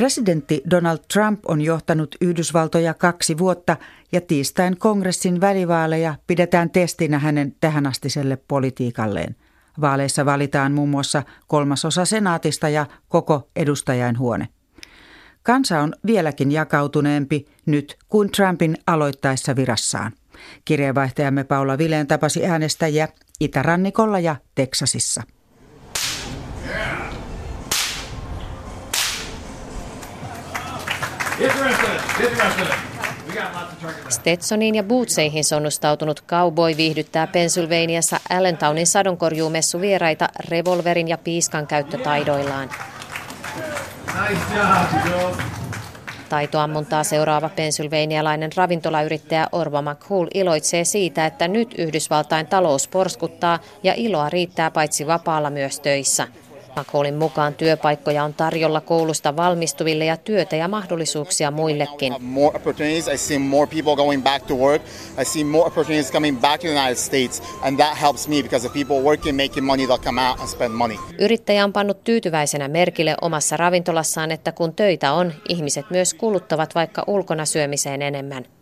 Presidentti Donald Trump on johtanut Yhdysvaltoja kaksi vuotta ja tiistain kongressin välivaaleja pidetään testinä hänen tähänastiselle politiikalleen. Vaaleissa valitaan muun muassa kolmasosa senaatista ja koko edustajainhuone. Kansa on vieläkin jakautuneempi nyt kuin Trumpin aloittaessa virassaan. Kirjeenvaihtajamme Paula Vileen tapasi äänestäjiä Itärannikolla ja Teksasissa. Stetsoniin ja bootseihin sonnustautunut cowboy viihdyttää Pennsylvaniassa Allentownin sadonkorjuumessu vieraita revolverin ja piiskan käyttötaidoillaan. Taitoammuntaa seuraava pensylveinialainen ravintolayrittäjä Orva McCool iloitsee siitä, että nyt Yhdysvaltain talous porskuttaa ja iloa riittää paitsi vapaalla myös töissä. Makoolin mukaan työpaikkoja on tarjolla koulusta valmistuville ja työtä ja mahdollisuuksia muillekin. Yrittäjä on pannut tyytyväisenä merkille omassa ravintolassaan, että kun töitä on, ihmiset myös kuluttavat vaikka ulkona syömiseen enemmän.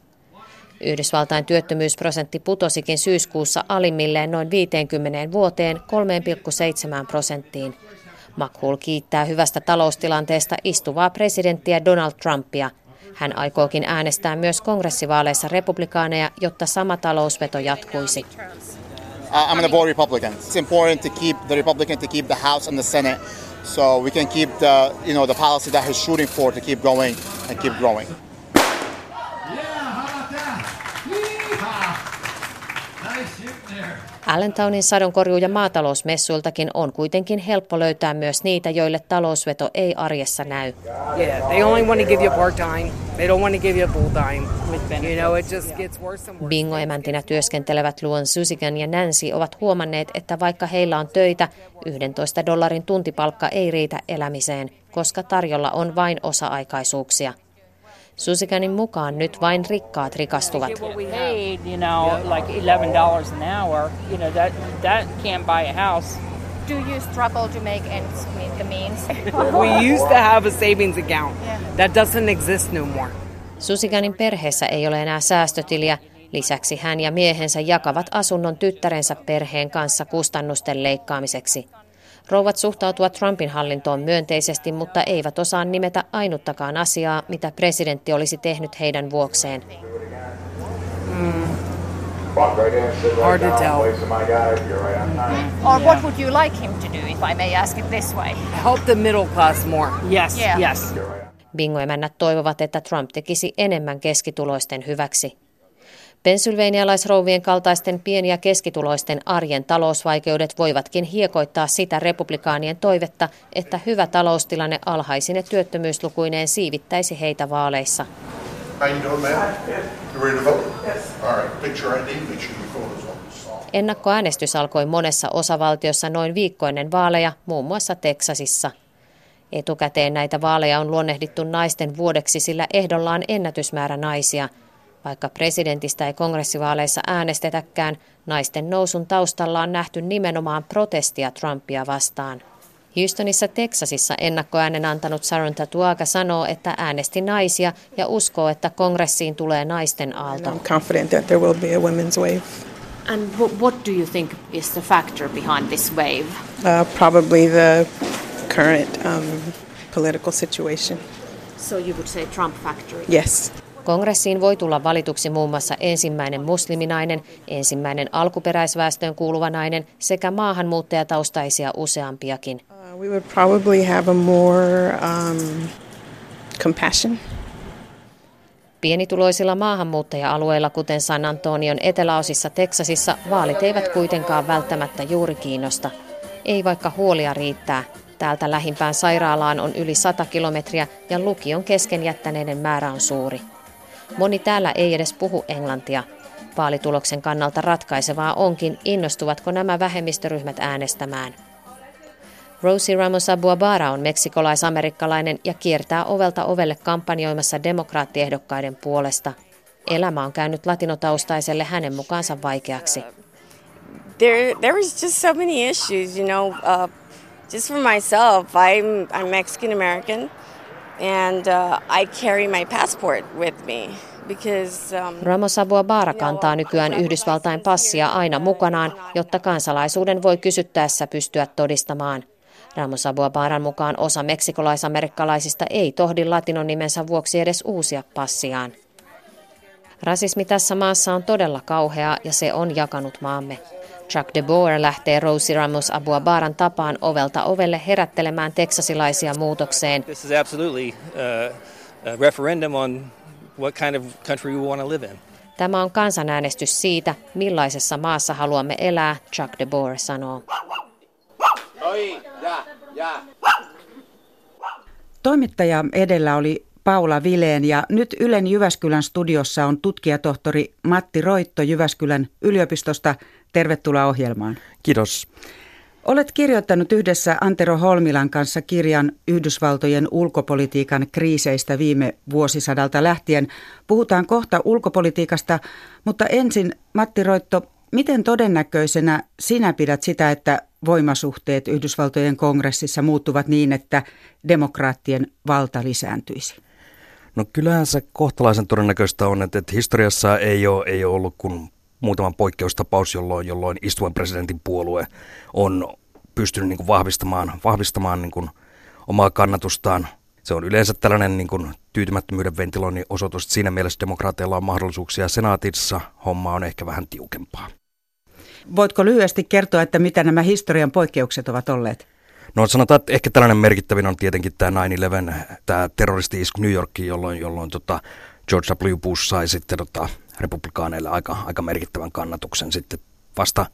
Yhdysvaltain työttömyysprosentti putosikin syyskuussa alimmilleen noin 50 vuoteen 3,7 prosenttiin. McCool kiittää hyvästä taloustilanteesta istuvaa presidenttiä Donald Trumpia. Hän aikookin äänestää myös kongressivaaleissa republikaaneja, jotta sama talousveto jatkuisi. I'm Republican. It's important to keep the Republican to keep the House and the Senate so we can keep the you know the policy that he's shooting for to keep going and keep growing. Allentownin sadonkorjuu- ja maatalousmessuiltakin on kuitenkin helppo löytää myös niitä, joille talousveto ei arjessa näy. Bingo-emäntinä työskentelevät Luon Susigan ja Nancy ovat huomanneet, että vaikka heillä on töitä, 11 dollarin tuntipalkka ei riitä elämiseen, koska tarjolla on vain osa-aikaisuuksia. Susikanin mukaan nyt vain rikkaat rikastuvat. Do you struggle to make ends meet the means? we used to have a savings account. That doesn't exist no more. Susikanin perheessä ei ole enää säästötiliä. Lisäksi hän ja miehensä jakavat asunnon tyttärensä perheen kanssa kustannusten leikkaamiseksi. Rouvat suhtautuvat Trumpin hallintoon myönteisesti, mutta eivät osaa nimetä ainuttakaan asiaa, mitä presidentti olisi tehnyt heidän vuokseen. Mm. Hard to tell. Or what would you like him to do, if I may ask it this way? Help the middle class more. Yes, yeah. yes. Bingo-emännät toivovat, että Trump tekisi enemmän keskituloisten hyväksi. Pennsylvanialaisrouvien kaltaisten pieni- ja keskituloisten arjen talousvaikeudet voivatkin hiekoittaa sitä republikaanien toivetta, että hyvä taloustilanne alhaisine työttömyyslukuineen siivittäisi heitä vaaleissa. Ennakkoäänestys alkoi monessa osavaltiossa noin viikkoinen vaaleja, muun muassa Teksasissa. Etukäteen näitä vaaleja on luonnehdittu naisten vuodeksi, sillä ehdolla on ennätysmäärä naisia – vaikka presidentistä ei kongressivaaleissa äänestetäkään, naisten nousun taustalla on nähty nimenomaan protestia Trumpia vastaan. Houstonissa, Teksasissa ennakkoäänen antanut Sharon Tatuaga sanoo, että äänesti naisia ja uskoo, että kongressiin tulee naisten aalto. I'm confident that there will be a women's wave. And what do you think is the factor behind this wave? Uh, probably the current um, political situation. So you would say Trump factory? Yes. Kongressiin voi tulla valituksi muun muassa ensimmäinen musliminainen, ensimmäinen alkuperäisväestöön kuuluva nainen sekä maahanmuuttajataustaisia useampiakin. Uh, we would probably have a more um, compassion. Pienituloisilla maahanmuuttaja-alueilla, kuten San Antonion eteläosissa Teksasissa, vaalit eivät kuitenkaan välttämättä juuri kiinnosta. Ei vaikka huolia riittää. Täältä lähimpään sairaalaan on yli 100 kilometriä ja lukion kesken jättäneiden määrä on suuri. Moni täällä ei edes puhu englantia. Vaalituloksen kannalta ratkaisevaa onkin, innostuvatko nämä vähemmistöryhmät äänestämään. Rosie Ramos Abuabara on meksikolaisamerikkalainen ja kiertää ovelta ovelle kampanjoimassa demokraattiehdokkaiden puolesta. Elämä on käynyt latinotaustaiselle hänen mukaansa vaikeaksi. There, there was just so many issues, you know. Uh, just for myself, I'm, I'm Mexican American. And uh, I carry my passport with me. Um, Ramos Abuabara kantaa nykyään Yhdysvaltain passia aina mukanaan, jotta kansalaisuuden voi kysyttäessä pystyä todistamaan. Ramos Abuabaran mukaan osa meksikolaisamerikkalaisista ei tohdi latinon nimensä vuoksi edes uusia passiaan. Rasismi tässä maassa on todella kauheaa ja se on jakanut maamme. Chuck de Boer lähtee Rosie Ramos Abuabaran tapaan ovelta ovelle herättelemään teksasilaisia muutokseen. This is absolutely uh, a referendum on what kind of country we want to live in. Tämä on kansanäänestys siitä, millaisessa maassa haluamme elää, Chuck de Boer sanoo. Toimittaja edellä oli Paula Vileen ja nyt Ylen Jyväskylän studiossa on tutkijatohtori Matti Roitto Jyväskylän yliopistosta. Tervetuloa ohjelmaan. Kiitos. Olet kirjoittanut yhdessä Antero Holmilan kanssa kirjan Yhdysvaltojen ulkopolitiikan kriiseistä viime vuosisadalta lähtien. Puhutaan kohta ulkopolitiikasta, mutta ensin Matti Roitto, miten todennäköisenä sinä pidät sitä, että voimasuhteet Yhdysvaltojen kongressissa muuttuvat niin, että demokraattien valta lisääntyisi? No kyllähän se kohtalaisen todennäköistä on, että, että historiassa ei ole, ei ole ollut kuin muutaman poikkeustapaus, jolloin, jolloin istuvan presidentin puolue on pystynyt niin kuin vahvistamaan, vahvistamaan niin kuin omaa kannatustaan. Se on yleensä tällainen niin kuin tyytymättömyyden ventiloinnin osoitus, että siinä mielessä demokraateilla on mahdollisuuksia. Senaatissa homma on ehkä vähän tiukempaa. Voitko lyhyesti kertoa, että mitä nämä historian poikkeukset ovat olleet? No sanotaan, että ehkä tällainen merkittävin on tietenkin tämä 9-11, tämä terroristi-isku New Yorkiin, jolloin, jolloin tota George W. Bush sai sitten tota, republikaaneille aika, aika merkittävän kannatuksen sitten vasta,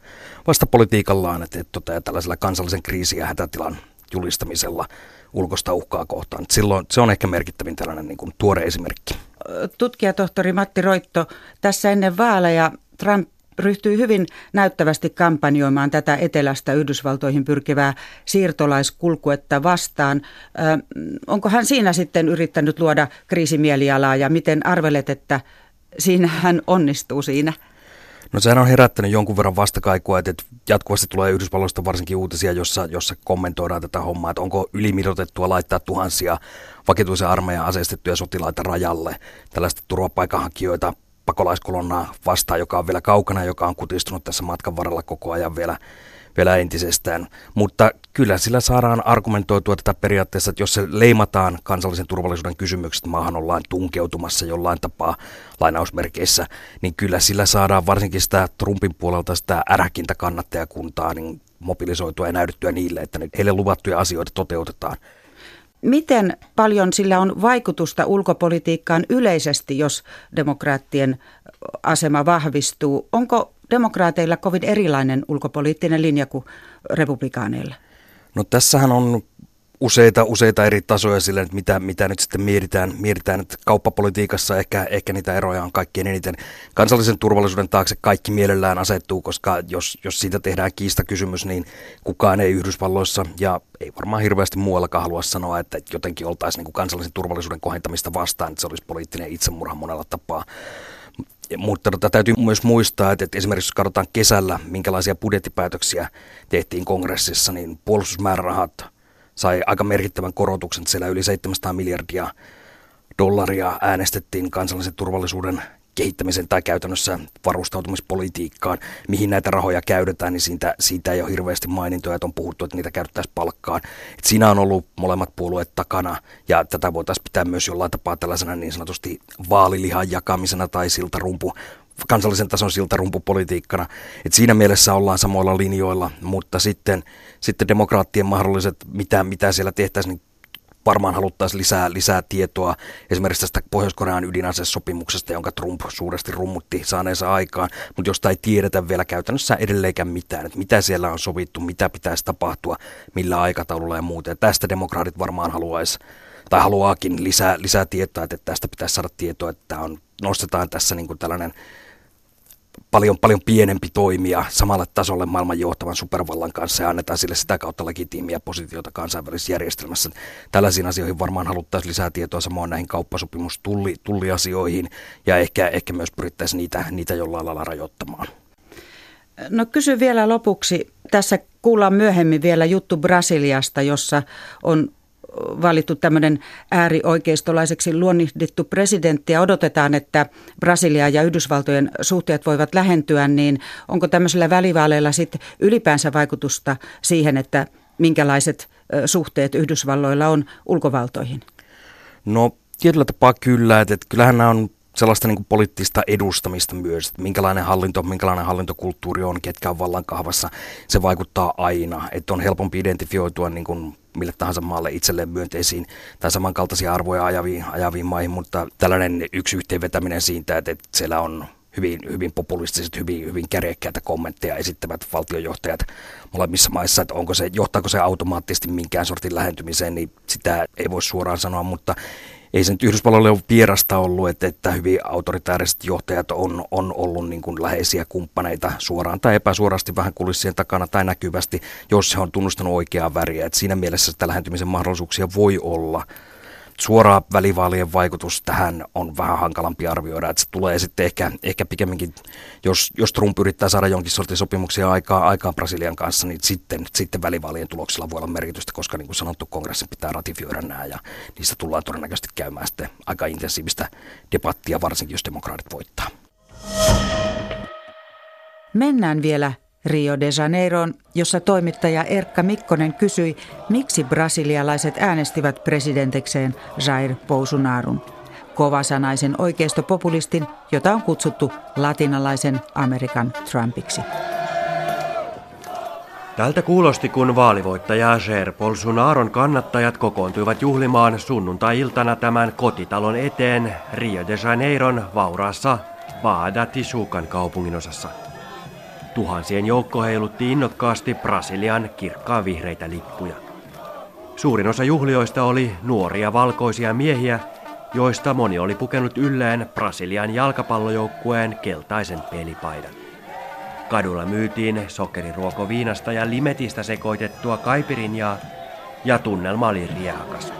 vasta politiikallaan, että, että tota, ja tällaisella kansallisen kriisin ja hätätilan julistamisella ulkoista uhkaa kohtaan. silloin se on ehkä merkittävin tällainen niin kuin tuore esimerkki. Tutkijatohtori Matti Roitto, tässä ennen vaaleja Trump ryhtyi hyvin näyttävästi kampanjoimaan tätä etelästä Yhdysvaltoihin pyrkivää siirtolaiskulkuetta vastaan. Ö, onko hän siinä sitten yrittänyt luoda kriisimielialaa ja miten arvelet, että siinä hän onnistuu siinä? No sehän on herättänyt jonkun verran vastakaikua, että jatkuvasti tulee Yhdysvalloista varsinkin uutisia, jossa, jossa kommentoidaan tätä hommaa, että onko ylimitotettua laittaa tuhansia vakituisen armeijan aseistettuja sotilaita rajalle, tällaista turvapaikanhakijoita pakolaiskolonnaa vastaan, joka on vielä kaukana, joka on kutistunut tässä matkan varrella koko ajan vielä, vielä entisestään. Mutta kyllä sillä saadaan argumentoitua tätä periaatteessa, että jos se leimataan kansallisen turvallisuuden kysymykset, maahan ollaan tunkeutumassa jollain tapaa lainausmerkeissä, niin kyllä sillä saadaan varsinkin sitä Trumpin puolelta sitä äräkintä kannattajakuntaa niin mobilisoitua ja näytettyä niille, että heille luvattuja asioita toteutetaan. Miten paljon sillä on vaikutusta ulkopolitiikkaan yleisesti, jos demokraattien asema vahvistuu? Onko demokraateilla kovin erilainen ulkopoliittinen linja kuin republikaaneilla? No tässähän on useita, useita eri tasoja sille, että mitä, mitä nyt sitten mietitään. Mietitään, että kauppapolitiikassa ehkä, ehkä niitä eroja on kaikkein eniten. Kansallisen turvallisuuden taakse kaikki mielellään asettuu, koska jos, jos siitä tehdään kiistakysymys, niin kukaan ei Yhdysvalloissa ja ei varmaan hirveästi muuallakaan halua sanoa, että jotenkin oltaisiin niin kansallisen turvallisuuden kohentamista vastaan, että se olisi poliittinen itsemurha monella tapaa. Mutta tota, täytyy myös muistaa, että, että esimerkiksi jos katsotaan kesällä, minkälaisia budjettipäätöksiä tehtiin kongressissa, niin puolustusmäärärahat sai aika merkittävän korotuksen. Siellä yli 700 miljardia dollaria äänestettiin kansallisen turvallisuuden kehittämisen tai käytännössä varustautumispolitiikkaan, mihin näitä rahoja käytetään, niin siitä, siitä ei ole hirveästi mainintoja, että on puhuttu, että niitä käytettäisiin palkkaan. Et siinä on ollut molemmat puolueet takana, ja tätä voitaisiin pitää myös jollain tapaa tällaisena niin sanotusti vaalilihan jakamisena tai siltarumpu kansallisen tason siltarumpupolitiikkana. Et siinä mielessä ollaan samoilla linjoilla, mutta sitten, sitten demokraattien mahdolliset, mitä, mitä siellä tehtäisiin, niin varmaan haluttaisiin lisää, lisää tietoa esimerkiksi tästä Pohjois-Korean ydinasesopimuksesta, jonka Trump suuresti rummutti saaneensa aikaan, mutta josta ei tiedetä vielä käytännössä edelleenkään mitään, että mitä siellä on sovittu, mitä pitäisi tapahtua, millä aikataululla ja muuta. Ja tästä demokraatit varmaan haluaisi tai haluaakin lisää, lisää tietoa, että tästä pitäisi saada tietoa, että on, nostetaan tässä niin kuin tällainen paljon, paljon pienempi toimija samalle tasolle maailman johtavan supervallan kanssa ja annetaan sille sitä kautta legitiimiä positiota kansainvälisessä järjestelmässä. Tällaisiin asioihin varmaan haluttaisiin lisää tietoa samoin näihin kauppasopimustulliasioihin ja ehkä, ehkä myös pyrittäisiin niitä, niitä jollain lailla rajoittamaan. No kysy vielä lopuksi. Tässä kuullaan myöhemmin vielä juttu Brasiliasta, jossa on valittu tämmöinen äärioikeistolaiseksi luonnihdittu presidentti ja odotetaan, että Brasilia ja Yhdysvaltojen suhteet voivat lähentyä, niin onko tämmöisellä välivaaleilla sitten ylipäänsä vaikutusta siihen, että minkälaiset suhteet Yhdysvalloilla on ulkovaltoihin? No tietyllä tapaa kyllä, että, että kyllähän nämä on sellaista niin poliittista edustamista myös, että minkälainen hallinto, minkälainen hallintokulttuuri on, ketkä on vallankahvassa, se vaikuttaa aina, että on helpompi identifioitua niin kuin mille tahansa maalle itselleen myönteisiin tai samankaltaisia arvoja ajaviin, ajaviin maihin, mutta tällainen yksi yhteenvetäminen siitä, että, että siellä on hyvin, hyvin populistiset, hyvin, hyvin kärekkäitä kommentteja esittävät valtiojohtajat molemmissa maissa, että onko se, johtaako se automaattisesti minkään sortin lähentymiseen, niin sitä ei voi suoraan sanoa, mutta ei se nyt Yhdysvalloille ole vierasta ollut, että, että hyvin autoritääriset johtajat on, on ollut niin kuin läheisiä kumppaneita suoraan tai epäsuorasti vähän kulissien takana tai näkyvästi, jos se on tunnustanut oikeaa väriä. Että siinä mielessä sitä lähentymisen mahdollisuuksia voi olla suoraa välivaalien vaikutus tähän on vähän hankalampi arvioida, että se tulee sitten ehkä, ehkä pikemminkin, jos, jos Trump yrittää saada jonkin sortin sopimuksia aikaa, aikaan Brasilian kanssa, niin sitten, sitten välivaalien tuloksilla voi olla merkitystä, koska niin kuin sanottu, kongressin pitää ratifioida nämä ja niistä tullaan todennäköisesti käymään sitten aika intensiivistä debattia, varsinkin jos demokraatit voittaa. Mennään vielä Rio de Janeiroon, jossa toimittaja Erkka Mikkonen kysyi, miksi brasilialaiset äänestivät presidentikseen Jair Bolsonarun. Kovasanaisen oikeistopopulistin, jota on kutsuttu latinalaisen Amerikan Trumpiksi. Tältä kuulosti, kun vaalivoittaja Jair Bolsonaron kannattajat kokoontuivat juhlimaan sunnuntai-iltana tämän kotitalon eteen Rio de Janeiron vauraassa Baada Tisukan kaupunginosassa. Tuhansien joukko heilutti innokkaasti Brasilian kirkkaan vihreitä lippuja. Suurin osa juhlioista oli nuoria valkoisia miehiä, joista moni oli pukenut ylleen Brasilian jalkapallojoukkueen keltaisen pelipaidan. Kadulla myytiin sokeriruokoviinasta ja limetistä sekoitettua kaipirinjaa ja tunnelma oli riehakas.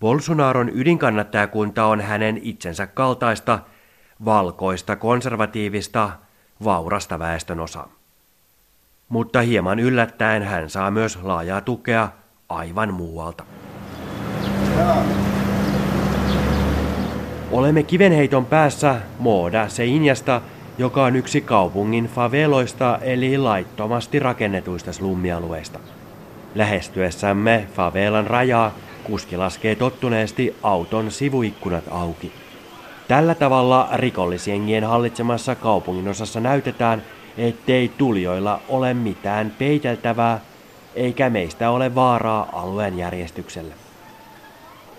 Bolsonaron ydinkannattajakunta on hänen itsensä kaltaista, valkoista konservatiivista vaurasta väestönosaa. Mutta hieman yllättäen hän saa myös laajaa tukea aivan muualta. Olemme kivenheiton päässä Mooda Seinjasta, joka on yksi kaupungin faveloista eli laittomasti rakennetuista slummialueista. Lähestyessämme favelan rajaa kuski laskee tottuneesti auton sivuikkunat auki. Tällä tavalla rikollisjengien hallitsemassa kaupunginosassa näytetään, ettei tulijoilla ole mitään peiteltävää, eikä meistä ole vaaraa alueen järjestykselle.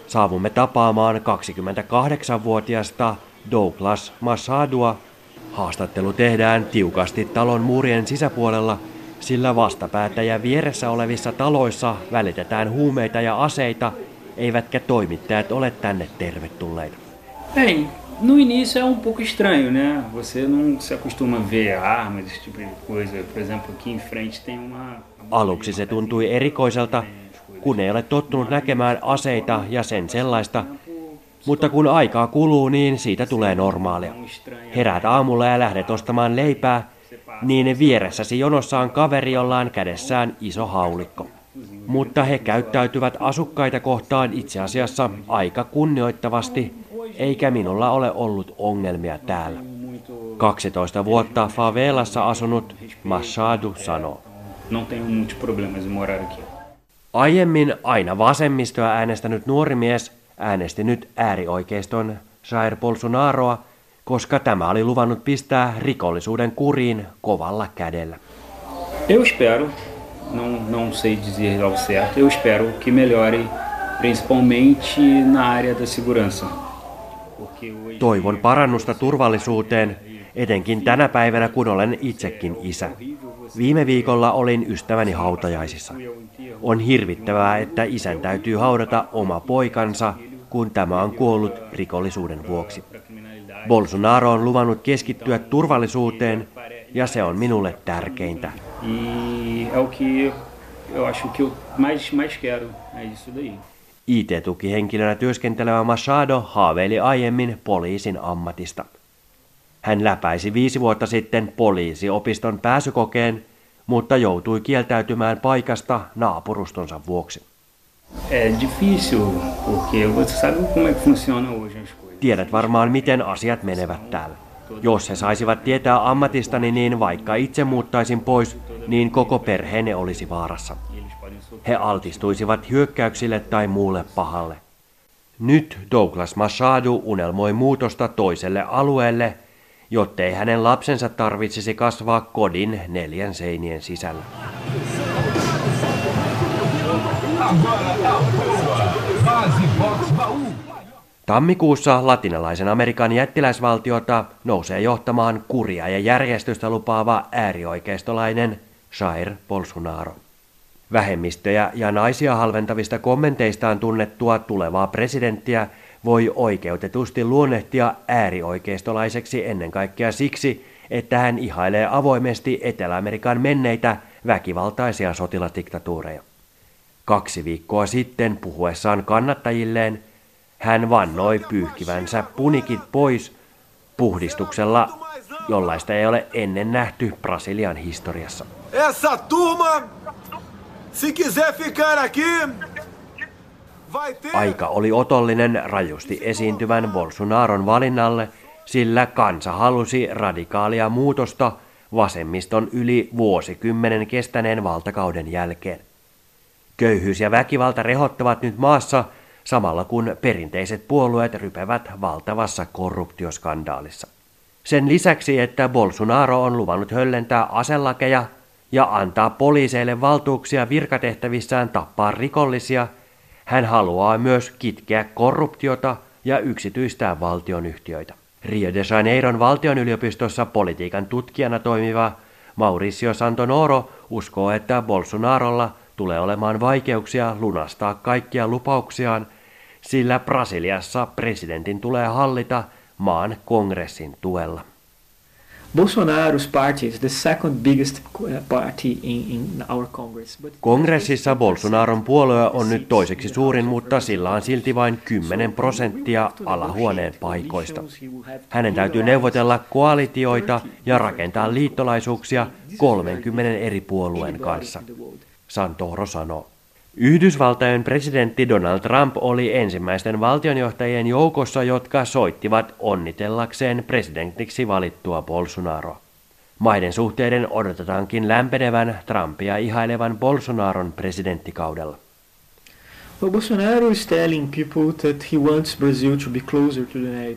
Saavumme tapaamaan 28-vuotiasta Douglas Masadua. Haastattelu tehdään tiukasti talon muurien sisäpuolella, sillä vastapäättäjä vieressä olevissa taloissa välitetään huumeita ja aseita, eivätkä toimittajat ole tänne tervetulleita. Bem, no início é um pouco estranho, né? Você não se acostuma a ver armas, esse tipo de coisa. Por exemplo, aqui em frente tem uma... Aluksi se tuntui erikoiselta, kun ei ole tottunut näkemään aseita ja sen sellaista, mutta kun aikaa kuluu, niin siitä tulee normaalia. Heräät aamulla ja lähdet ostamaan leipää, niin vieressäsi jonossa on kaveri, jolla on kädessään iso haulikko. Mutta he käyttäytyvät asukkaita kohtaan itse asiassa aika kunnioittavasti eikä minulla ole ollut ongelmia täällä. 12 vuotta favelassa asunut Machado sanoo. Aiemmin aina vasemmistoa äänestänyt nuori mies äänesti nyt äärioikeiston Jair Bolsonaroa, koska tämä oli luvannut pistää rikollisuuden kuriin kovalla kädellä. Eu espero, não, não sei dizer ao certo, eu espero que melhore principalmente na área da segurança. Toivon parannusta turvallisuuteen, etenkin tänä päivänä kun olen itsekin isä. Viime viikolla olin ystäväni hautajaisissa. On hirvittävää, että isän täytyy haudata oma poikansa, kun tämä on kuollut rikollisuuden vuoksi. Bolsonaro on luvannut keskittyä turvallisuuteen, ja se on minulle tärkeintä. IT-tukihenkilönä työskentelevä Machado haaveili aiemmin poliisin ammatista. Hän läpäisi viisi vuotta sitten poliisiopiston pääsykokeen, mutta joutui kieltäytymään paikasta naapurustonsa vuoksi. Tiedät varmaan, miten asiat menevät täällä. Jos he saisivat tietää ammatistani, niin vaikka itse muuttaisin pois, niin koko perheeni olisi vaarassa. He altistuisivat hyökkäyksille tai muulle pahalle. Nyt Douglas Machado unelmoi muutosta toiselle alueelle, jottei hänen lapsensa tarvitsisi kasvaa kodin neljän seinien sisällä. Tammikuussa latinalaisen Amerikan jättiläisvaltiota nousee johtamaan kuria ja järjestystä lupaava äärioikeistolainen Jair Bolsonaro. Vähemmistöjä ja naisia halventavista kommenteistaan tunnettua tulevaa presidenttiä voi oikeutetusti luonnehtia äärioikeistolaiseksi ennen kaikkea siksi, että hän ihailee avoimesti Etelä-Amerikan menneitä väkivaltaisia sotiladiktatuureja. Kaksi viikkoa sitten puhuessaan kannattajilleen hän vannoi pyyhkivänsä punikit pois puhdistuksella, jollaista ei ole ennen nähty Brasilian historiassa. Essa turma, Aika oli otollinen rajusti esiintyvän Bolsonaron valinnalle, sillä kansa halusi radikaalia muutosta vasemmiston yli vuosikymmenen kestäneen valtakauden jälkeen. Köyhyys ja väkivalta rehottavat nyt maassa samalla kun perinteiset puolueet rypevät valtavassa korruptioskandaalissa. Sen lisäksi, että Bolsonaro on luvannut höllentää aselakeja ja antaa poliiseille valtuuksia virkatehtävissään tappaa rikollisia, hän haluaa myös kitkeä korruptiota ja yksityistää valtionyhtiöitä. Rio de Janeiron valtionyliopistossa politiikan tutkijana toimiva Mauricio Santonoro uskoo, että Bolsonarolla tulee olemaan vaikeuksia lunastaa kaikkia lupauksiaan, sillä Brasiliassa presidentin tulee hallita maan kongressin tuella. Bolsonaro's party is the second biggest uh, party in, in our Congress. But Kongressissa Bolsonaron puolue on nyt toiseksi suurin, mutta sillä on silti vain 10 prosenttia alahuoneen paikoista. Hänen täytyy neuvotella koalitioita ja rakentaa liittolaisuuksia 30 eri puolueen kanssa. Santoro sanoo. Yhdysvaltain presidentti Donald Trump oli ensimmäisten valtionjohtajien joukossa, jotka soittivat onnitellakseen presidentiksi valittua Bolsonaroa. Maiden suhteiden odotetaankin lämpenevän Trumpia ihailevan Bolsonaron presidenttikaudella.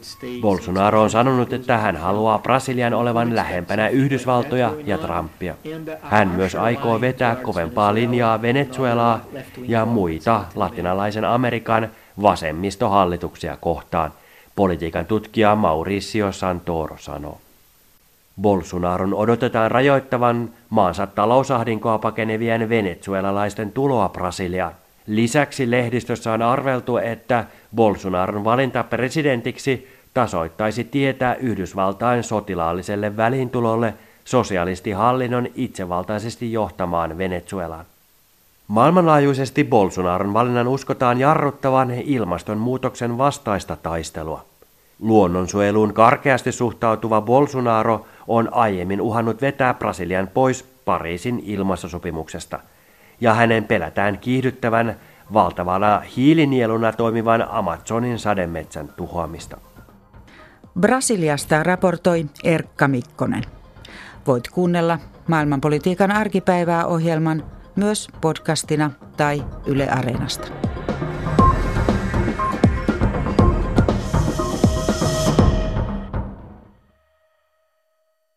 States. Bolsonaro on sanonut, että hän haluaa Brasilian olevan lähempänä Yhdysvaltoja ja Trumpia. Hän myös aikoo vetää kovempaa linjaa Venezuelaa ja muita latinalaisen Amerikan vasemmistohallituksia kohtaan, politiikan tutkija Mauricio Santoro sanoo. Bolsonaron odotetaan rajoittavan maansa talousahdinkoa pakenevien venezuelalaisten tuloa Brasiliaan. Lisäksi lehdistössä on arveltu, että Bolsonaron valinta presidentiksi tasoittaisi tietää Yhdysvaltain sotilaalliselle väliintulolle sosialistihallinnon itsevaltaisesti johtamaan Venezuelaan. Maailmanlaajuisesti Bolsonaron valinnan uskotaan jarruttavan ilmastonmuutoksen vastaista taistelua. Luonnonsuojeluun karkeasti suhtautuva Bolsonaro on aiemmin uhannut vetää Brasilian pois Pariisin ilmastosopimuksesta – ja hänen pelätään kiihdyttävän valtavana hiilinieluna toimivan Amazonin sademetsän tuhoamista. Brasiliasta raportoi Erkka Mikkonen. Voit kuunnella maailmanpolitiikan arkipäivää ohjelman myös podcastina tai Yle Areenasta.